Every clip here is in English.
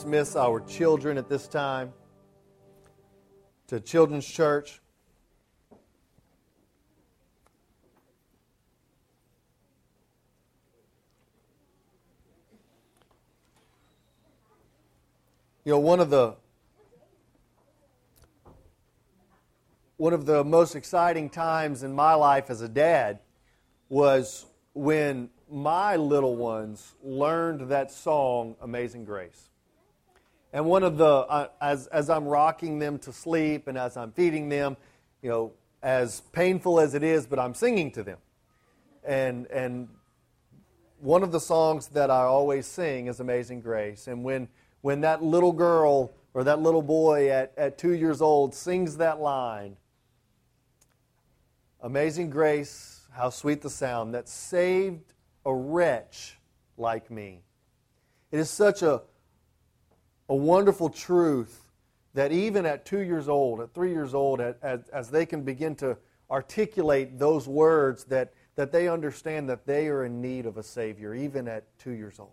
dismiss our children at this time to Children's Church. You know, one of the one of the most exciting times in my life as a dad was when my little ones learned that song, Amazing Grace. And one of the, uh, as, as I'm rocking them to sleep and as I'm feeding them, you know, as painful as it is, but I'm singing to them. And, and one of the songs that I always sing is Amazing Grace. And when, when that little girl or that little boy at, at two years old sings that line, Amazing grace, how sweet the sound that saved a wretch like me. It is such a, a wonderful truth that even at two years old, at three years old, as, as they can begin to articulate those words, that, that they understand that they are in need of a Savior, even at two years old,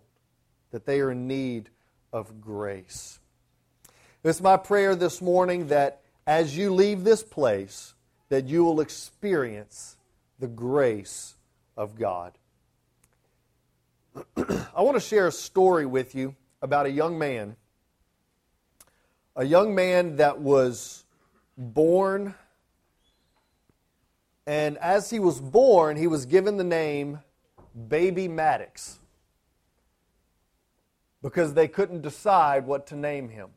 that they are in need of grace. It's my prayer this morning that as you leave this place, that you will experience the grace of God. I want to share a story with you about a young man. A young man that was born, and as he was born, he was given the name Baby Maddox because they couldn't decide what to name him.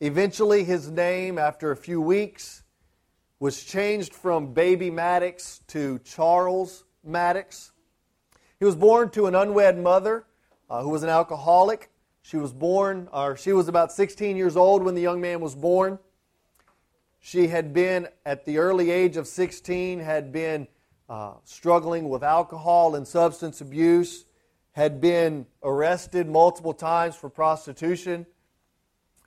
Eventually, his name, after a few weeks, was changed from baby Maddox to Charles Maddox. He was born to an unwed mother uh, who was an alcoholic. She was born, or she was about 16 years old when the young man was born. She had been, at the early age of 16, had been uh, struggling with alcohol and substance abuse, had been arrested multiple times for prostitution.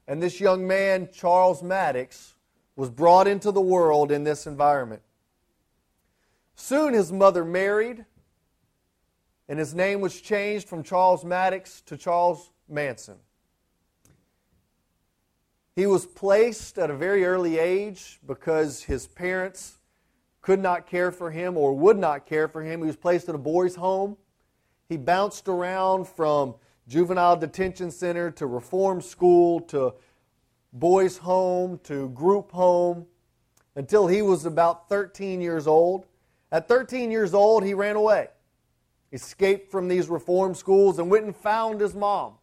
And this young man, Charles Maddox, was brought into the world in this environment. Soon his mother married, and his name was changed from Charles Maddox to Charles Manson. He was placed at a very early age because his parents could not care for him or would not care for him. He was placed in a boys' home. He bounced around from juvenile detention center to reform school to boys' home to group home until he was about 13 years old. At 13 years old, he ran away, escaped from these reform schools, and went and found his mom.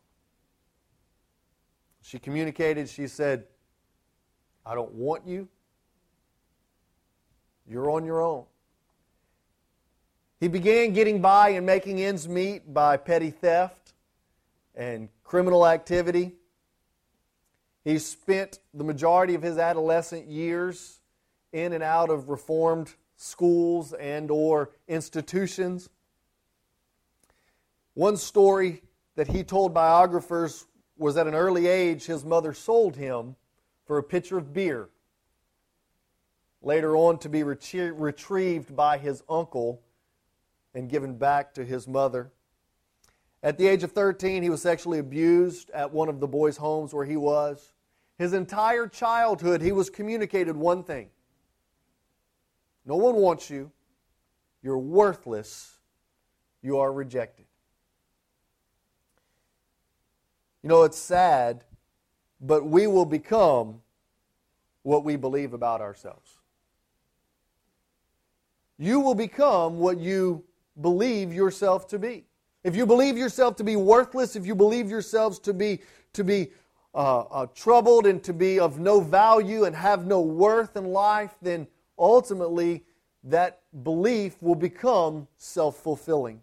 She communicated, she said, I don't want you. You're on your own. He began getting by and making ends meet by petty theft and criminal activity. He spent the majority of his adolescent years in and out of reformed schools and or institutions. One story that he told biographers was at an early age his mother sold him for a pitcher of beer. Later on to be retrieved by his uncle and given back to his mother. At the age of 13, he was sexually abused at one of the boys' homes where he was. His entire childhood, he was communicated one thing No one wants you. You're worthless. You are rejected. You know, it's sad, but we will become what we believe about ourselves. You will become what you believe yourself to be. If you believe yourself to be worthless, if you believe yourselves to be, to be uh, uh, troubled and to be of no value and have no worth in life, then ultimately that belief will become self fulfilling.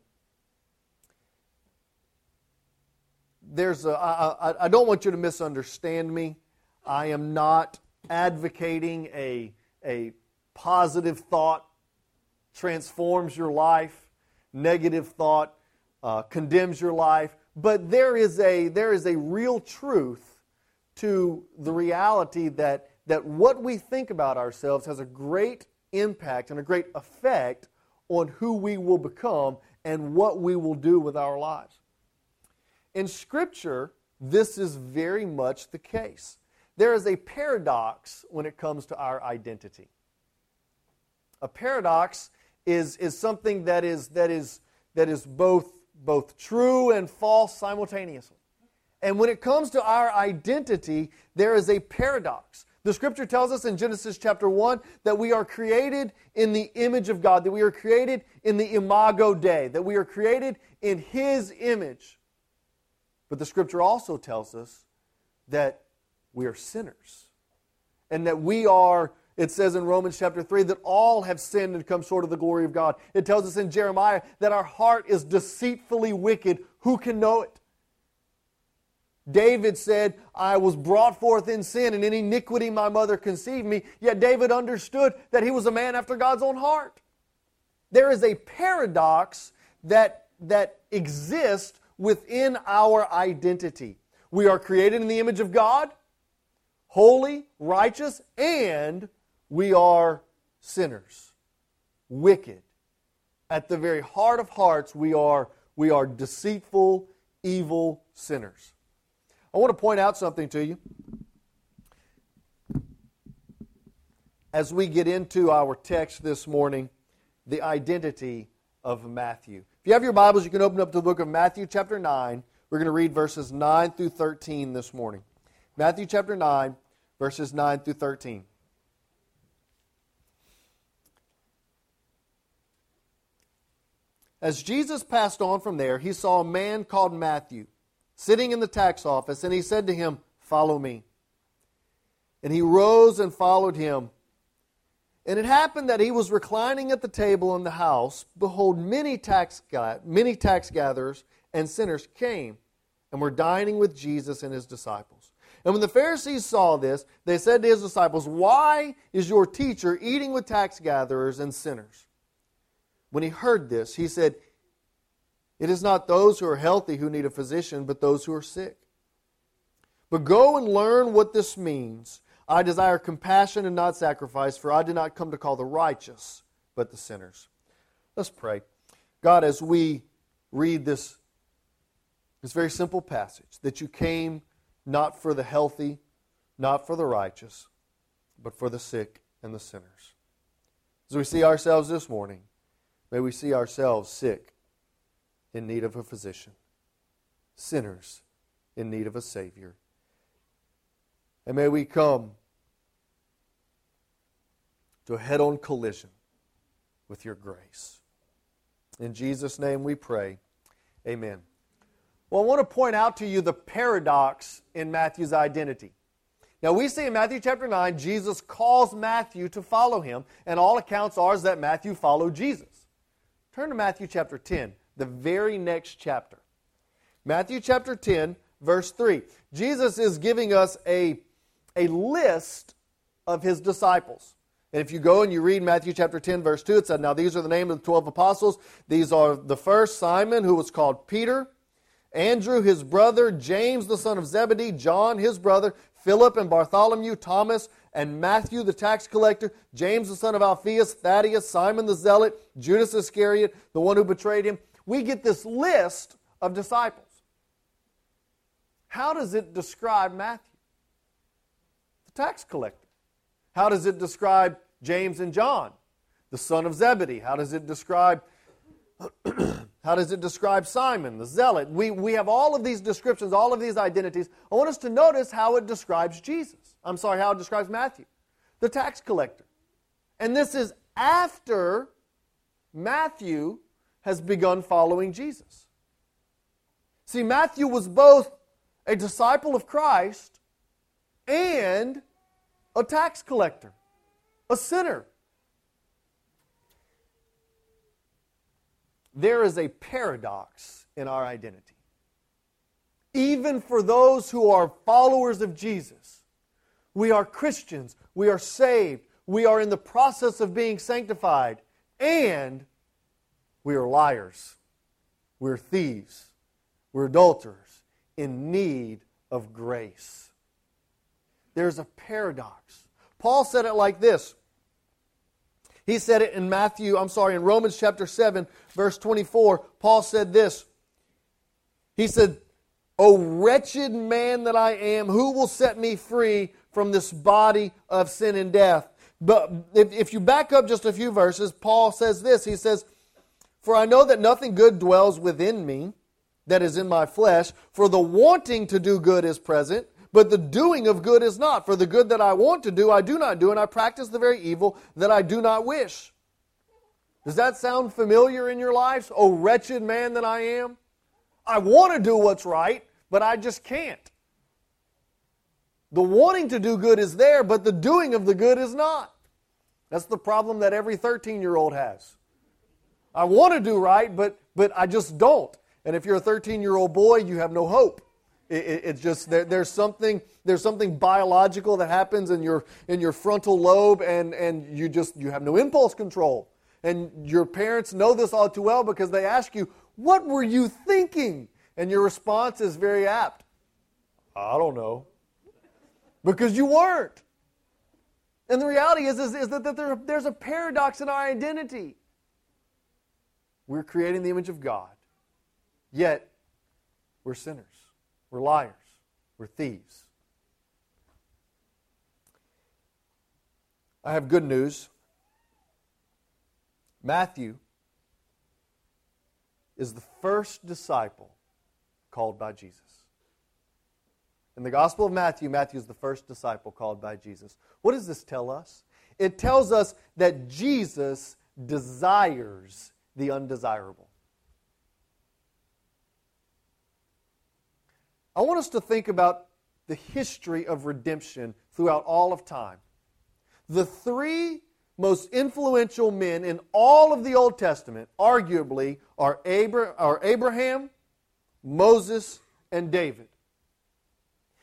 There's a, I, I don't want you to misunderstand me. I am not advocating a, a positive thought transforms your life, negative thought uh, condemns your life. But there is a, there is a real truth to the reality that, that what we think about ourselves has a great impact and a great effect on who we will become and what we will do with our lives. In Scripture, this is very much the case. There is a paradox when it comes to our identity. A paradox is, is something that is, that is, that is both, both true and false simultaneously. And when it comes to our identity, there is a paradox. The scripture tells us in Genesis chapter 1 that we are created in the image of God, that we are created in the imago Dei, that we are created in His image. But the scripture also tells us that we are sinners and that we are it says in Romans chapter 3 that all have sinned and come short of the glory of God. It tells us in Jeremiah that our heart is deceitfully wicked. Who can know it? David said, I was brought forth in sin, and in iniquity my mother conceived me. Yet David understood that he was a man after God's own heart. There is a paradox that, that exists within our identity. We are created in the image of God, holy, righteous, and we are sinners, wicked. At the very heart of hearts, we are, we are deceitful, evil sinners. I want to point out something to you. As we get into our text this morning, the identity of Matthew. You have your Bibles, you can open up to the book of Matthew, chapter 9. We're going to read verses 9 through 13 this morning. Matthew, chapter 9, verses 9 through 13. As Jesus passed on from there, he saw a man called Matthew sitting in the tax office, and he said to him, Follow me. And he rose and followed him. And it happened that he was reclining at the table in the house. Behold, many tax, many tax gatherers and sinners came and were dining with Jesus and his disciples. And when the Pharisees saw this, they said to his disciples, Why is your teacher eating with tax gatherers and sinners? When he heard this, he said, It is not those who are healthy who need a physician, but those who are sick. But go and learn what this means. I desire compassion and not sacrifice, for I did not come to call the righteous, but the sinners. Let's pray. God, as we read this, this very simple passage, that you came not for the healthy, not for the righteous, but for the sick and the sinners. As we see ourselves this morning, May we see ourselves sick, in need of a physician, sinners in need of a Savior. And may we come to a head on collision with your grace. In Jesus' name we pray. Amen. Well, I want to point out to you the paradox in Matthew's identity. Now, we see in Matthew chapter 9, Jesus calls Matthew to follow him, and all accounts are that Matthew followed Jesus. Turn to Matthew chapter 10, the very next chapter. Matthew chapter 10, verse 3. Jesus is giving us a, a list of his disciples. And if you go and you read Matthew chapter 10, verse 2, it said, Now these are the names of the 12 apostles. These are the first Simon, who was called Peter, Andrew, his brother, James, the son of Zebedee, John, his brother, Philip and Bartholomew, Thomas, and Matthew the tax collector, James the son of Alphaeus, Thaddeus, Simon the zealot, Judas Iscariot, the one who betrayed him. We get this list of disciples. How does it describe Matthew? Tax collector. How does it describe James and John, the son of Zebedee? How does it describe how does it describe Simon, the zealot? We, we have all of these descriptions, all of these identities. I want us to notice how it describes Jesus. I'm sorry, how it describes Matthew, the tax collector. And this is after Matthew has begun following Jesus. See, Matthew was both a disciple of Christ and a tax collector, a sinner. there is a paradox in our identity. Even for those who are followers of Jesus, we are Christians, we are saved, we are in the process of being sanctified, and we are liars, we're thieves, we're adulterers in need of grace. There's a paradox. Paul said it like this he said it in Matthew, I'm sorry, in Romans chapter 7, verse 24. Paul said this. He said, O wretched man that I am, who will set me free from this body of sin and death? But if, if you back up just a few verses, Paul says this He says, For I know that nothing good dwells within me, that is in my flesh, for the wanting to do good is present, but the doing of good is not. For the good that I want to do, I do not do, and I practice the very evil that I do not wish. Does that sound familiar in your lives? Oh, wretched man that I am. I want to do what's right, but I just can't. The wanting to do good is there, but the doing of the good is not. That's the problem that every 13 year old has. I want to do right, but, but I just don't. And if you're a 13 year old boy, you have no hope. It, it, it's just there, there's something there's something biological that happens in your in your frontal lobe, and and you just you have no impulse control. And your parents know this all too well because they ask you, What were you thinking? And your response is very apt I don't know. Because you weren't. And the reality is, is, is that, that there, there's a paradox in our identity. We're creating the image of God, yet we're sinners, we're liars, we're thieves. I have good news. Matthew is the first disciple called by Jesus. In the Gospel of Matthew, Matthew is the first disciple called by Jesus. What does this tell us? It tells us that Jesus desires the undesirable. I want us to think about the history of redemption throughout all of time. The three most influential men in all of the Old Testament, arguably, are, Abraham, Moses, and David.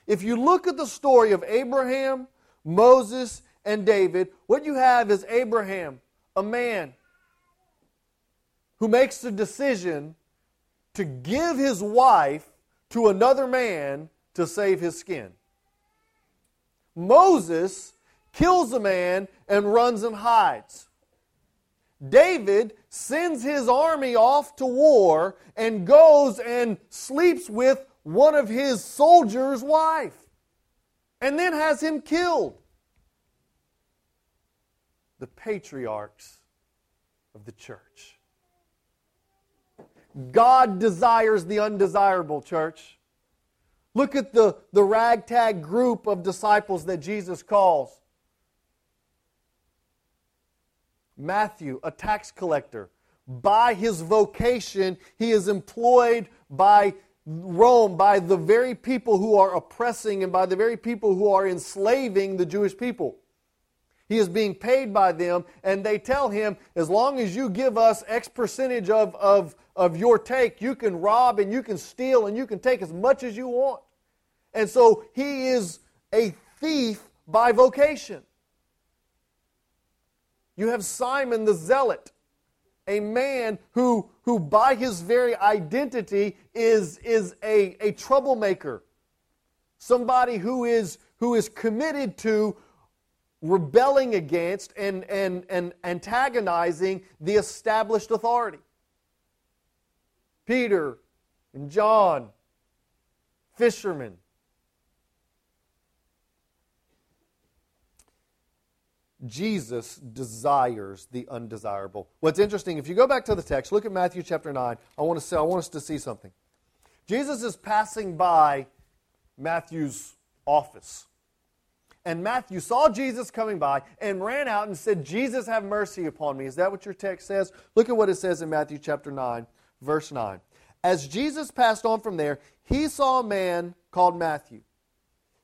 If you look at the story of Abraham, Moses, and David, what you have is Abraham, a man who makes the decision to give his wife to another man to save his skin. Moses kills a man, and runs and hides. David sends his army off to war and goes and sleeps with one of his soldiers' wife and then has him killed. The patriarchs of the church. God desires the undesirable, church. Look at the, the ragtag group of disciples that Jesus calls. Matthew, a tax collector. By his vocation, he is employed by Rome, by the very people who are oppressing and by the very people who are enslaving the Jewish people. He is being paid by them, and they tell him, as long as you give us X percentage of, of, of your take, you can rob and you can steal and you can take as much as you want. And so he is a thief by vocation. You have Simon the Zealot, a man who, who by his very identity is, is a, a troublemaker, somebody who is, who is committed to rebelling against and, and, and antagonizing the established authority. Peter and John, fishermen, Jesus desires the undesirable. What's interesting, if you go back to the text, look at Matthew chapter 9. I want, to say, I want us to see something. Jesus is passing by Matthew's office. And Matthew saw Jesus coming by and ran out and said, Jesus, have mercy upon me. Is that what your text says? Look at what it says in Matthew chapter 9, verse 9. As Jesus passed on from there, he saw a man called Matthew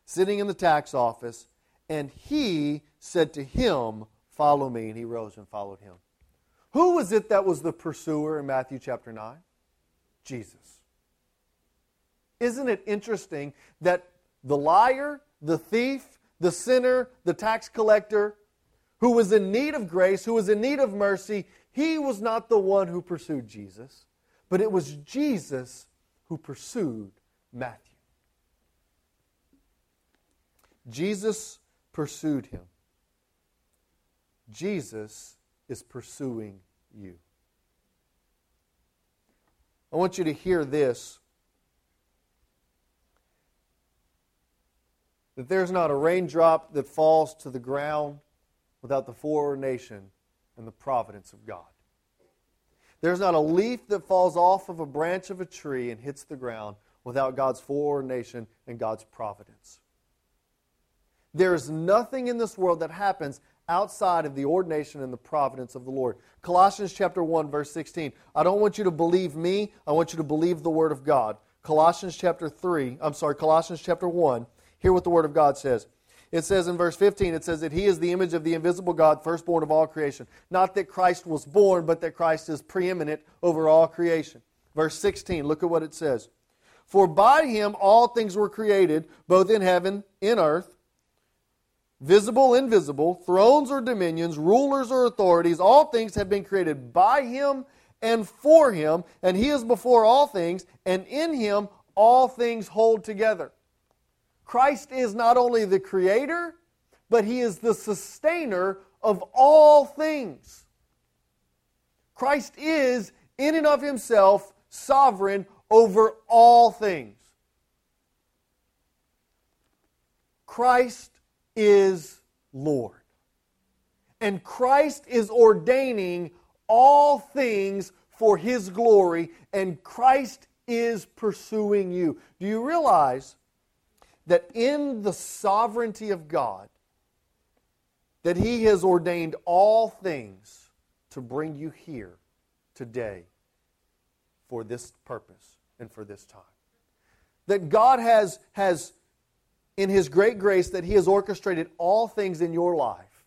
sitting in the tax office, and he said to him, Follow me. And he rose and followed him. Who was it that was the pursuer in Matthew chapter 9? Jesus. Isn't it interesting that the liar, the thief, the sinner, the tax collector, who was in need of grace, who was in need of mercy, he was not the one who pursued Jesus, but it was Jesus who pursued Matthew. Jesus pursued him. Jesus is pursuing you. I want you to hear this. that there's not a raindrop that falls to the ground without the foreordination and the providence of God. There's not a leaf that falls off of a branch of a tree and hits the ground without God's foreordination and God's providence. There is nothing in this world that happens outside of the ordination and the providence of the Lord. Colossians chapter 1 verse 16. I don't want you to believe me, I want you to believe the word of God. Colossians chapter 3, I'm sorry, Colossians chapter 1. Hear what the word of God says. It says in verse 15, it says that he is the image of the invisible God, firstborn of all creation. Not that Christ was born, but that Christ is preeminent over all creation. Verse 16, look at what it says. For by him all things were created, both in heaven, in earth, visible, invisible, thrones or dominions, rulers or authorities, all things have been created by him and for him, and he is before all things, and in him all things hold together. Christ is not only the creator, but he is the sustainer of all things. Christ is, in and of himself, sovereign over all things. Christ is Lord. And Christ is ordaining all things for His glory, and Christ is pursuing you. Do you realize that in the sovereignty of God, that He has ordained all things to bring you here today for this purpose and for this time? That God has, has in His great grace that He has orchestrated all things in your life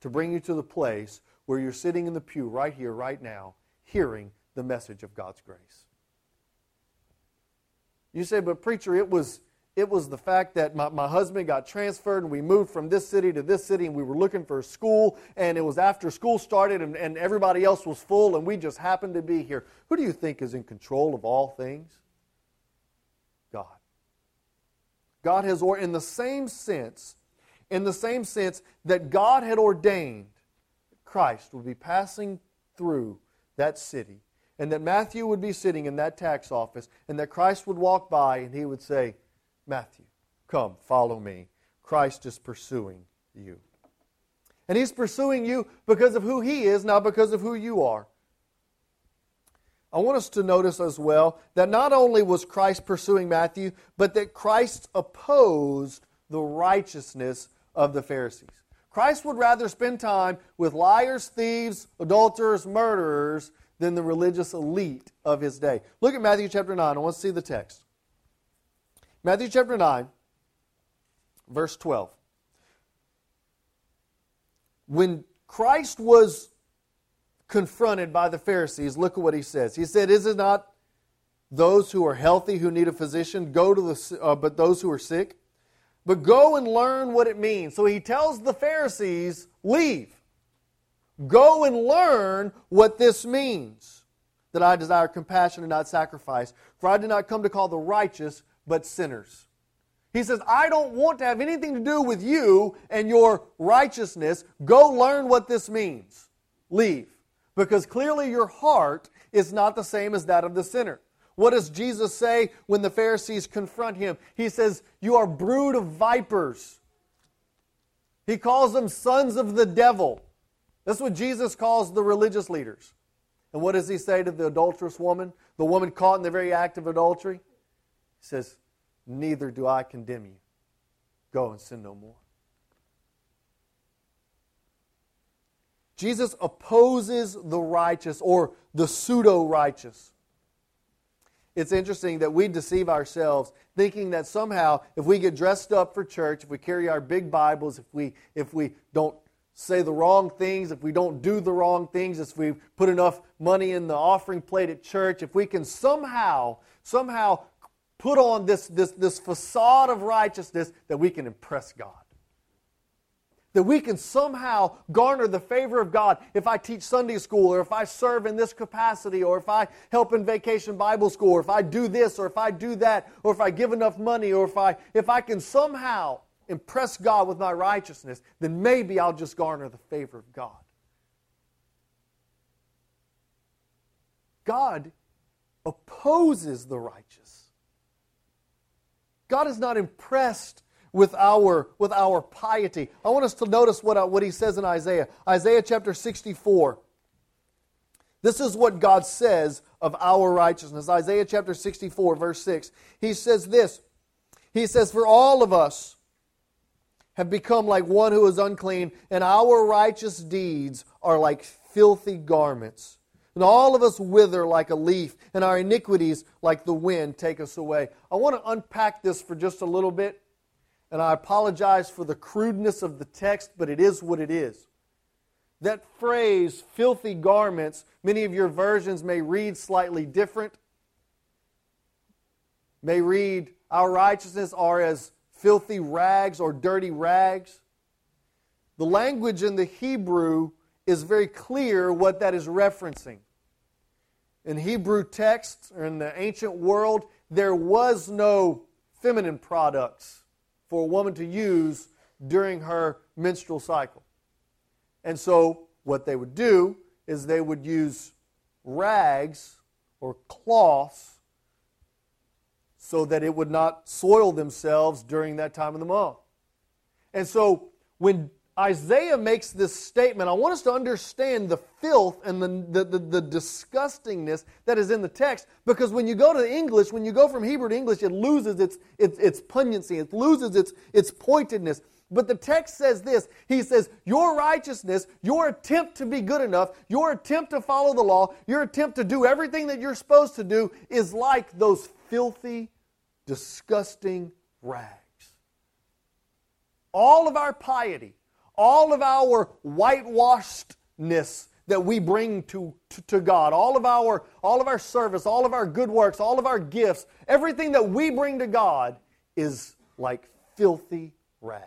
to bring you to the place where you're sitting in the pew right here, right now, hearing the message of God's grace. You say, but preacher, it was it was the fact that my, my husband got transferred and we moved from this city to this city and we were looking for a school and it was after school started and, and everybody else was full and we just happened to be here. Who do you think is in control of all things? God God has, or in the same sense, in the same sense that God had ordained Christ would be passing through that city, and that Matthew would be sitting in that tax office, and that Christ would walk by and he would say, Matthew, come, follow me. Christ is pursuing you. And he's pursuing you because of who he is, not because of who you are. I want us to notice as well that not only was Christ pursuing Matthew, but that Christ opposed the righteousness of the Pharisees. Christ would rather spend time with liars, thieves, adulterers, murderers than the religious elite of his day. Look at Matthew chapter 9. I want to see the text. Matthew chapter 9, verse 12. When Christ was confronted by the Pharisees, look at what he says. He said, Is it not those who are healthy who need a physician, go to the, uh, but those who are sick? But go and learn what it means. So he tells the Pharisees, Leave. Go and learn what this means. That I desire compassion and not sacrifice. For I did not come to call the righteous, but sinners. He says, I don't want to have anything to do with you and your righteousness. Go learn what this means. Leave because clearly your heart is not the same as that of the sinner. What does Jesus say when the Pharisees confront him? He says, You are brood of vipers. He calls them sons of the devil. That's what Jesus calls the religious leaders. And what does he say to the adulterous woman, the woman caught in the very act of adultery? Says, Neither do I condemn you. Go and sin no more. Jesus opposes the righteous or the pseudo righteous. It's interesting that we deceive ourselves thinking that somehow if we get dressed up for church, if we carry our big Bibles, if we, if we don't say the wrong things, if we don't do the wrong things, if we put enough money in the offering plate at church, if we can somehow, somehow put on this, this, this facade of righteousness, that we can impress God that we can somehow garner the favor of God if I teach Sunday school or if I serve in this capacity or if I help in vacation Bible school or if I do this or if I do that or if I give enough money or if I if I can somehow impress God with my righteousness, then maybe I'll just garner the favor of God. God opposes the righteous. God is not impressed with our, with our piety. I want us to notice what, uh, what he says in Isaiah. Isaiah chapter 64. This is what God says of our righteousness. Isaiah chapter 64, verse 6. He says this He says, For all of us have become like one who is unclean, and our righteous deeds are like filthy garments. And all of us wither like a leaf, and our iniquities, like the wind, take us away. I want to unpack this for just a little bit, and I apologize for the crudeness of the text, but it is what it is. That phrase, filthy garments, many of your versions may read slightly different. May read, Our righteousness are as filthy rags or dirty rags. The language in the Hebrew is very clear what that is referencing. In Hebrew texts or in the ancient world, there was no feminine products for a woman to use during her menstrual cycle. And so, what they would do is they would use rags or cloths so that it would not soil themselves during that time of the month. And so, when Isaiah makes this statement. I want us to understand the filth and the, the, the, the, disgustingness that is in the text because when you go to English, when you go from Hebrew to English, it loses its, its, its pungency, it loses its, its pointedness. But the text says this He says, Your righteousness, your attempt to be good enough, your attempt to follow the law, your attempt to do everything that you're supposed to do is like those filthy, disgusting rags. All of our piety, all of our whitewashedness that we bring to, to, to, God, all of, our, all of our service, all of our good works, all of our gifts, everything that we bring to God is like filthy rags.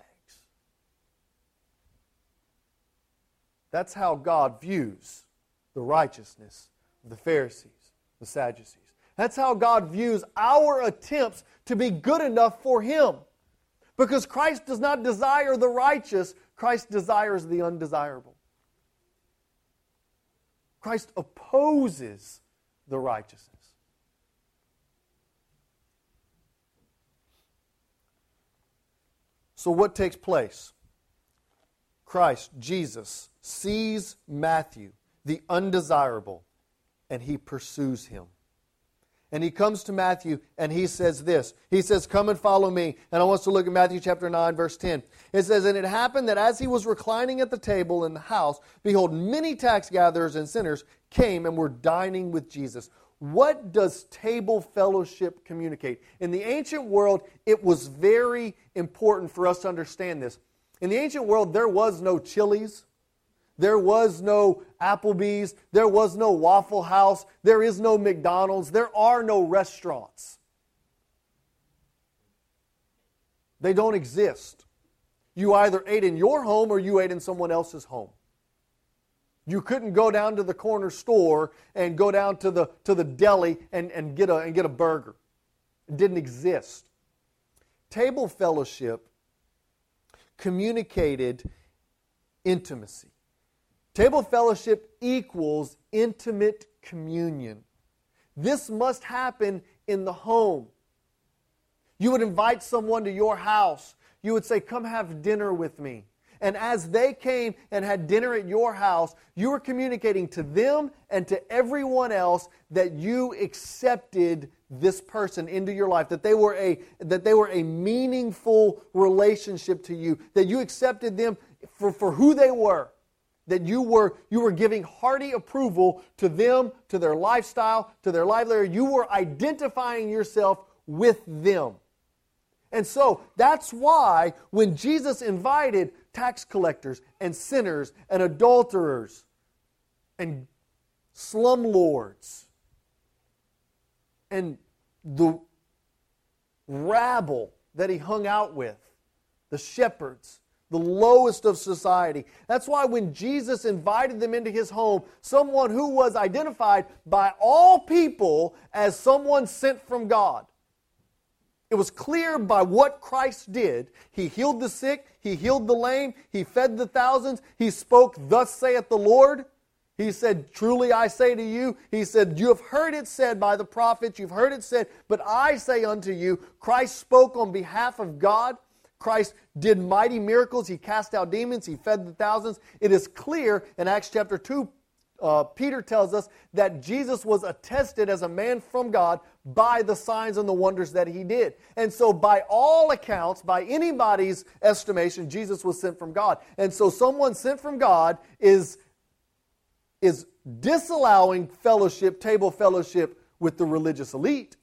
That's how God views the righteousness of the Pharisees, the Sadducees. That's how God views our attempts to be good enough for Him. Because Christ does not desire the righteous, Christ desires the undesirable. Christ opposes the righteousness. So, what takes place? Christ, Jesus, sees Matthew, the undesirable, and he pursues him. And he comes to Matthew and he says this. He says, Come and follow me. And I want us to look at Matthew chapter 9, verse 10. It says, And it happened that as he was reclining at the table in the house, behold, many tax gatherers and sinners came and were dining with Jesus. What does table fellowship communicate? In the ancient world, it was very important for us to understand this. In the ancient world, there was no Chili's, there was no Applebee's. There was no Waffle House. There is no McDonald's. There are no restaurants. They don't exist. You either ate in your home or you ate in someone else's home. You couldn't go down to the corner store and go down to the, to the deli and, and, get a, and get a burger. It didn't exist. Table fellowship communicated intimacy. Table fellowship equals intimate communion. This must happen in the home. You would invite someone to your house. You would say, Come have dinner with me. And as they came and had dinner at your house, you were communicating to them and to everyone else that you accepted this person into your life, that they were a, that they were a meaningful relationship to you, that you accepted them for, for who they were that you were, you were giving hearty approval to them, to their lifestyle, to their livelihood. You were identifying yourself with them. And so that's why when Jesus invited tax collectors and sinners and adulterers and slumlords and the rabble that he hung out with, the shepherds, the lowest of society. That's why when Jesus invited them into his home, someone who was identified by all people as someone sent from God. It was clear by what Christ did. He healed the sick, he healed the lame, he fed the thousands, he spoke, Thus saith the Lord. He said, Truly I say to you, he said, You have heard it said by the prophets, you've heard it said, but I say unto you, Christ spoke on behalf of God. Christ did mighty miracles. He cast out demons. He fed the thousands. It is clear in Acts chapter 2, uh, Peter tells us that Jesus was attested as a man from God by the signs and the wonders that he did. And so, by all accounts, by anybody's estimation, Jesus was sent from God. And so, someone sent from God is, is disallowing fellowship, table fellowship with the religious elite.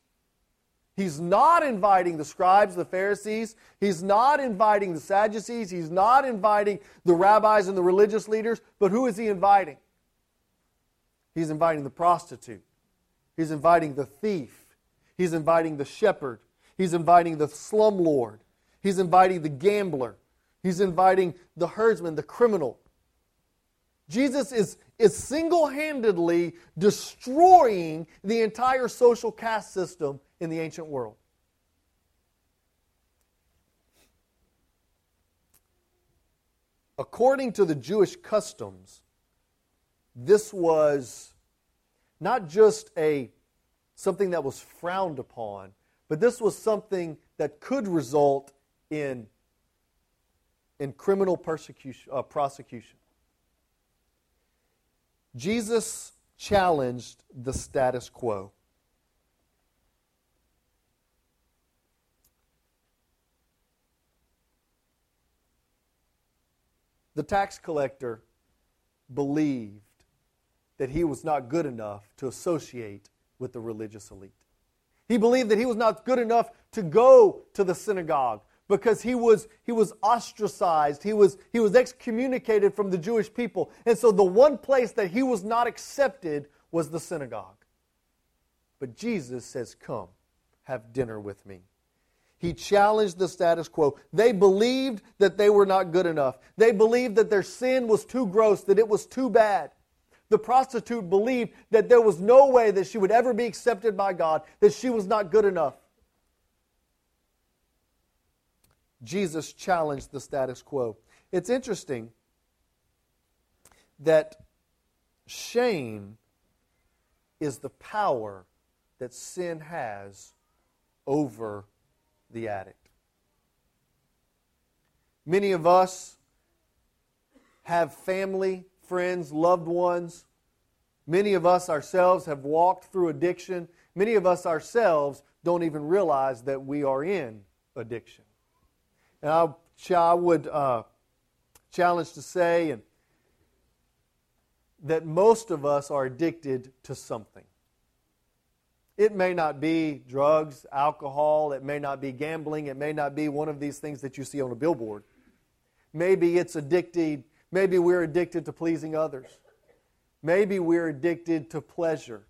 He's not inviting the scribes, the Pharisees. He's not inviting the Sadducees. He's not inviting the rabbis and the religious leaders. But who is he inviting? He's inviting the prostitute. He's inviting the thief. He's inviting the shepherd. He's inviting the slumlord. He's inviting the gambler. He's inviting the herdsman, the criminal. Jesus is, is single handedly destroying the entire social caste system in the ancient world. According to the Jewish customs, this was not just a something that was frowned upon, but this was something that could result in, in criminal persecution, uh, prosecution. Jesus challenged the status quo. The tax collector believed that he was not good enough to associate with the religious elite. He believed that he was not good enough to go to the synagogue because he was, he was ostracized. He was, he was excommunicated from the Jewish people. And so the one place that he was not accepted was the synagogue. But Jesus says, Come, have dinner with me. He challenged the status quo. They believed that they were not good enough. They believed that their sin was too gross, that it was too bad. The prostitute believed that there was no way that she would ever be accepted by God, that she was not good enough. Jesus challenged the status quo. It's interesting that shame is the power that sin has over the addict. Many of us have family friends, loved ones. Many of us ourselves have walked through addiction. Many of us ourselves don't even realize that we are in addiction. And I, I would uh, challenge to say and, that most of us are addicted to something. It may not be drugs, alcohol, it may not be gambling, it may not be one of these things that you see on a billboard. Maybe it's addicted Maybe we're addicted to pleasing others. Maybe we're addicted to pleasure.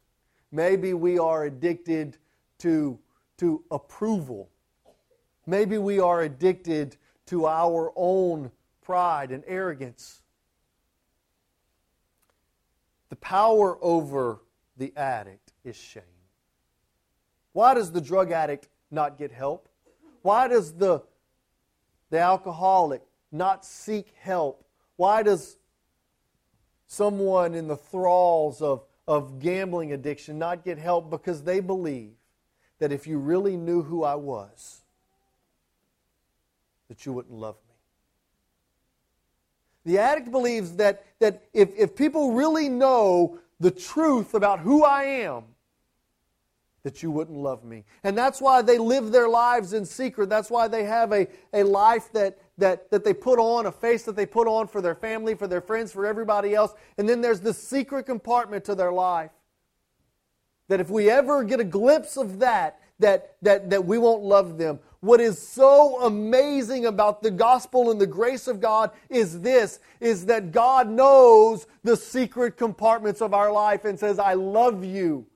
Maybe we are addicted to, to approval. Maybe we are addicted to our own pride and arrogance. The power over the addict is shame. Why does the drug addict not get help? Why does the, the alcoholic not seek help why does someone in the thralls of, of gambling addiction not get help? Because they believe that if you really knew who I was, that you wouldn't love me. The addict believes that, that if, if people really know the truth about who I am, that you wouldn't love me. And that's why they live their lives in secret. That's why they have a, a life that, that, that they put on, a face that they put on for their family, for their friends, for everybody else. And then there's this secret compartment to their life. That if we ever get a glimpse of that, that, that, that we won't love them. What is so amazing about the gospel and the grace of God is this, is that God knows the secret compartments of our life and says, I love you.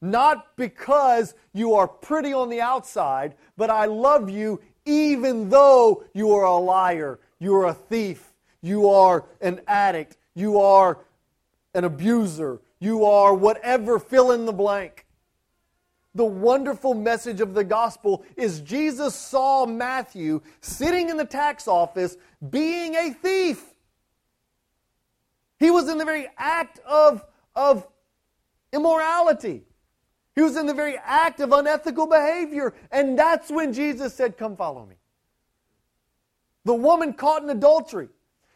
Not because you are pretty on the outside, but I love you even though you are a liar, you are a thief, you are an addict, you are an abuser, you are whatever, fill in the blank. The wonderful message of the gospel is Jesus saw Matthew sitting in the tax office being a thief. He was in the very act of, of immorality. He was in the very act of unethical behavior. And that's when Jesus said, Come follow me. The woman caught in adultery.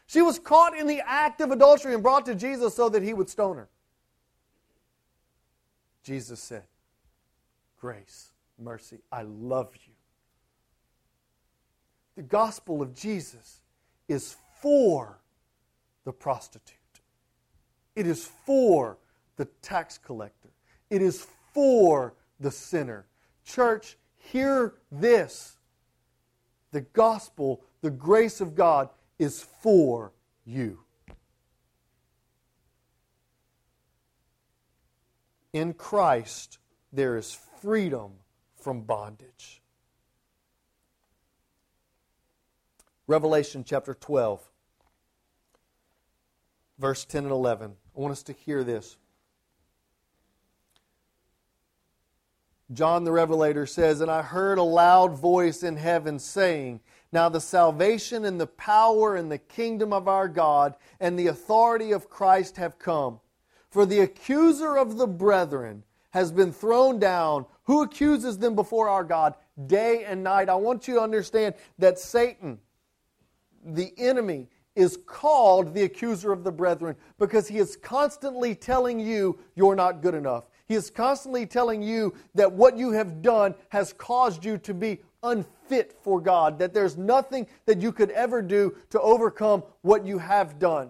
She was caught in the act of adultery and brought to Jesus so that he would stone her. Jesus said, Grace, mercy, I love you. The gospel of Jesus is for the prostitute, it is for the tax collector, it is for the sinner. Church, hear this. The gospel, the grace of God, is for you. In Christ, there is freedom from bondage. Revelation chapter 12, verse 10 and 11. I want us to hear this. John the Revelator says, And I heard a loud voice in heaven saying, Now the salvation and the power and the kingdom of our God and the authority of Christ have come. For the accuser of the brethren has been thrown down, who accuses them before our God day and night. I want you to understand that Satan, the enemy, is called the accuser of the brethren because he is constantly telling you you're not good enough. He is constantly telling you that what you have done has caused you to be unfit for God, that there's nothing that you could ever do to overcome what you have done.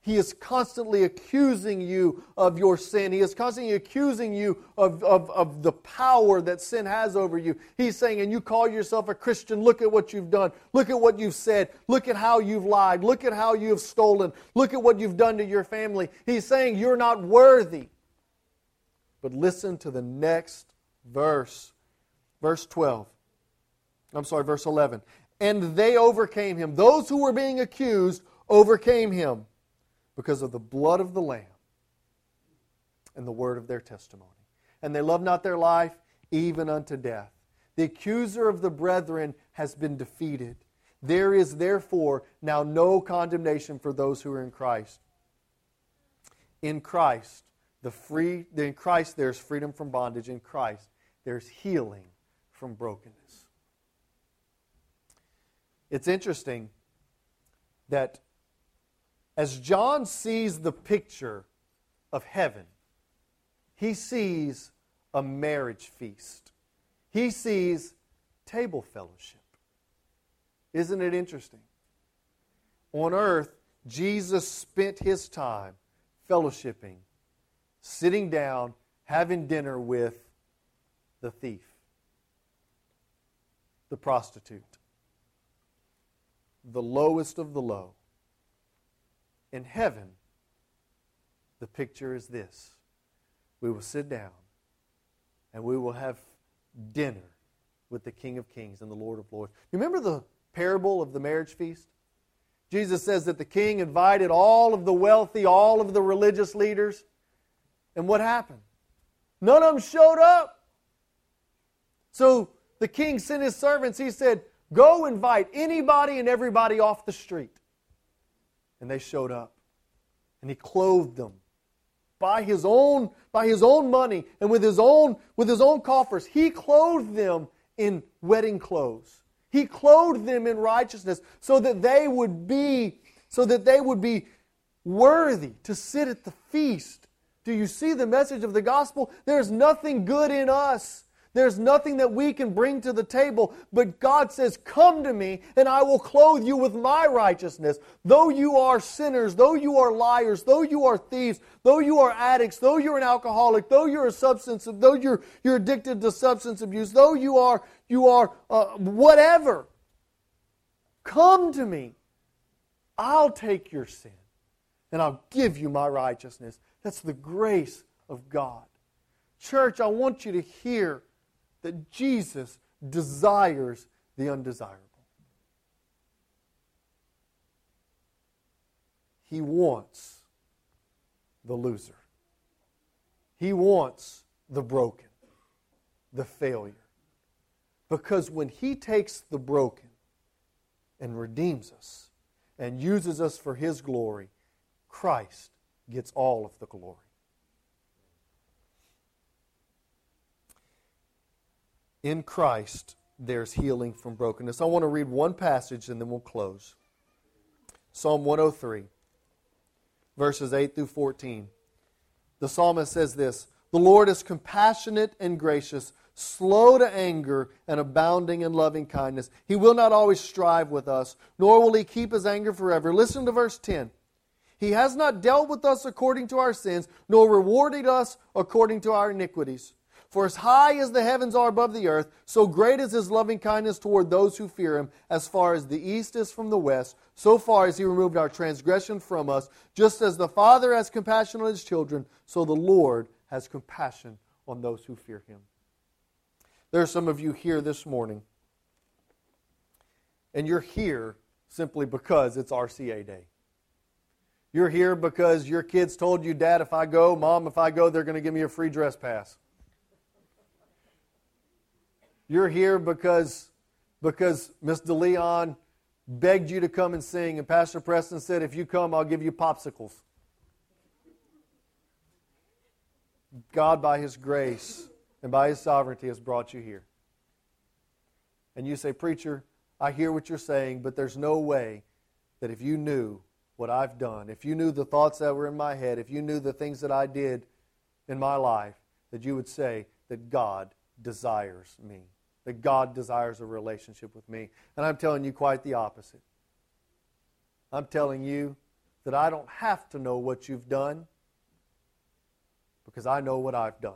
He is constantly accusing you of your sin. He is constantly accusing you of, of, of the power that sin has over you. He's saying, and you call yourself a Christian, look at what you've done. Look at what you've said. Look at how you've lied. Look at how you've stolen. Look at what you've done to your family. He's saying, you're not worthy. But listen to the next verse, verse 12. I'm sorry, verse 11. And they overcame him. Those who were being accused overcame him because of the blood of the Lamb and the word of their testimony. And they loved not their life even unto death. The accuser of the brethren has been defeated. There is therefore now no condemnation for those who are in Christ. In Christ, the free in Christ there's freedom from bondage. In Christ, there's healing from brokenness. It's interesting that as John sees the picture of heaven, he sees a marriage feast. He sees table fellowship. Isn't it interesting? On earth, Jesus spent his time fellowshipping, sitting down, having dinner with the thief, the prostitute, the lowest of the low in heaven, the picture is this we will sit down and we will have dinner with the King of Kings and the Lord of Lords. You remember the parable of the marriage feast? Jesus says that the king invited all of the wealthy, all of the religious leaders. And what happened? None of them showed up. So the king sent his servants. He said, Go invite anybody and everybody off the street. And they showed up. And he clothed them by his own by his own money and with his own with his own coffers he clothed them in wedding clothes he clothed them in righteousness so that they would be so that they would be worthy to sit at the feast do you see the message of the gospel there's nothing good in us there's nothing that we can bring to the table, but God says, Come to me, and I will clothe you with my righteousness. Though you are sinners, though you are liars, though you are thieves, though you are addicts, though you're an alcoholic, though you're a substance, though you're, you're addicted to substance abuse, though you are, you are uh, whatever, come to me. I'll take your sin, and I'll give you my righteousness. That's the grace of God. Church, I want you to hear that Jesus desires the undesirable. He wants the loser. He wants the broken, the failure. Because when He takes the broken and redeems us and uses us for His glory, Christ gets all of the glory. in Christ, there's healing from brokenness. I want to read one passage and then we'll close. Psalm 103, verses 8 through 14. The psalmist says this The Lord is compassionate and gracious, slow to anger, and abounding in loving kindness. He will not always strive with us, nor will he keep his anger forever. Listen to verse 10. He has not dealt with us according to our sins, nor rewarded us according to our iniquities. For as high as the heavens are above the earth, so great is his loving kindness toward those who fear him. As far as the east is from the west, so far as he removed our transgression from us. Just as the Father has compassion on his children, so the Lord has compassion on those who fear him. There are some of you here this morning, and you're here simply because it's RCA day. You're here because your kids told you, Dad, if I go, Mom, if I go, they're going to give me a free dress pass. You're here because, because Miss DeLeon begged you to come and sing, and Pastor Preston said, If you come, I'll give you popsicles. God, by His grace and by His sovereignty, has brought you here. And you say, Preacher, I hear what you're saying, but there's no way that if you knew what I've done, if you knew the thoughts that were in my head, if you knew the things that I did in my life, that you would say that God desires me that God desires a relationship with me. And I'm telling you quite the opposite. I'm telling you that I don't have to know what you've done because I know what I've done.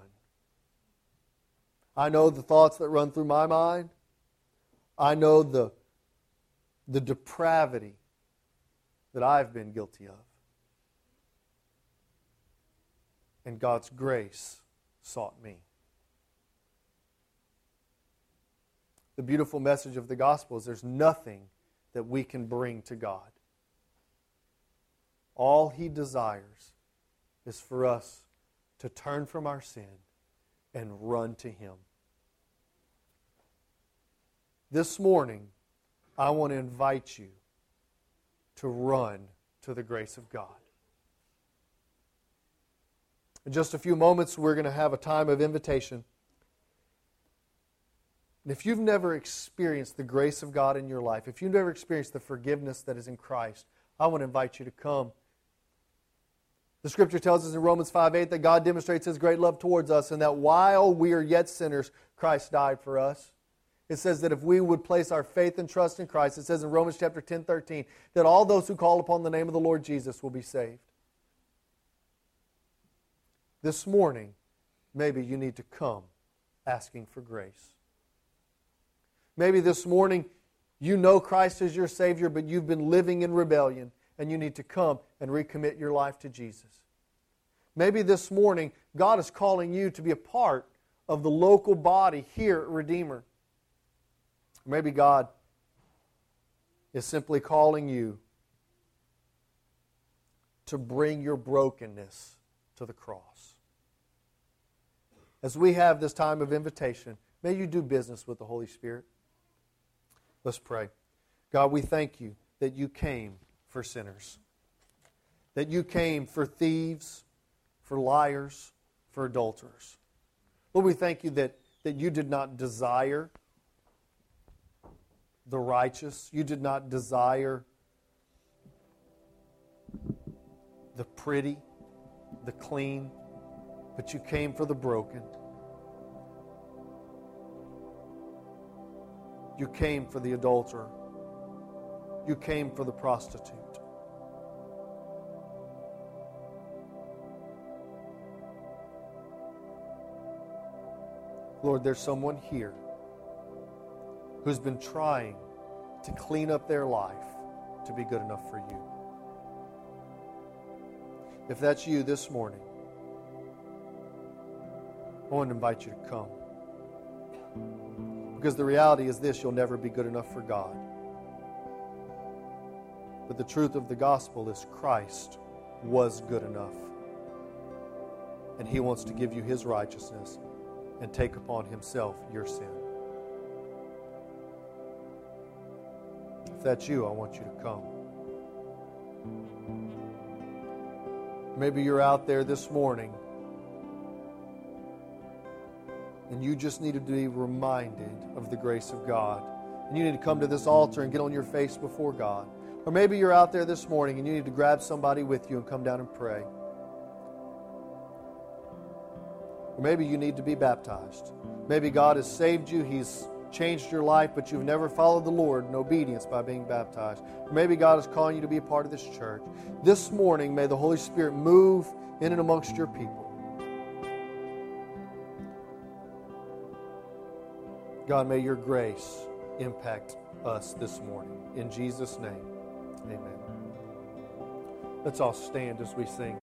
I know the thoughts that run through my mind. I know the, the depravity that I've been guilty of. And God's grace sought me. the beautiful message of the gospel is there's nothing that we can bring to God. All He desires is for us to turn from our sin and run to Him. This morning, I want to invite you to run to the grace of God. In just a few moments, we're going to have a time of invitation. And if you've never experienced the grace of God in your life, if you've never experienced the forgiveness that is in Christ, I want to invite you to come. The scripture tells us in Romans 5 8 that God demonstrates his great love towards us, and that while we are yet sinners, Christ died for us. It says that if we would place our faith and trust in Christ, it says in Romans chapter 10 13, that all those who call upon the name of the Lord Jesus will be saved. This morning, maybe you need to come asking for grace. Maybe this morning you know Christ is your Savior, but you've been living in rebellion and you need to come and recommit your life to Jesus. Maybe this morning God is calling you to be a part of the local body here at Redeemer. Maybe God is simply calling you to bring your brokenness to the cross. As we have this time of invitation, may you do business with the Holy Spirit. Let's pray. God, we thank you that you came for sinners, that you came for thieves, for liars, for adulterers. Lord, we thank you that, that you did not desire the righteous, you did not desire the pretty, the clean, but you came for the broken. You came for the adulterer. You came for the prostitute. Lord, there's someone here who's been trying to clean up their life to be good enough for you. If that's you this morning, I want to invite you to come. Because the reality is this you'll never be good enough for God. But the truth of the gospel is Christ was good enough. And he wants to give you his righteousness and take upon himself your sin. If that's you, I want you to come. Maybe you're out there this morning and you just need to be reminded of the grace of God. And you need to come to this altar and get on your face before God. Or maybe you're out there this morning and you need to grab somebody with you and come down and pray. Or maybe you need to be baptized. Maybe God has saved you, He's changed your life, but you've never followed the Lord in obedience by being baptized. Maybe God is calling you to be a part of this church. This morning, may the Holy Spirit move in and amongst your people. God, may your grace impact us this morning. In Jesus' name, amen. Let's all stand as we sing.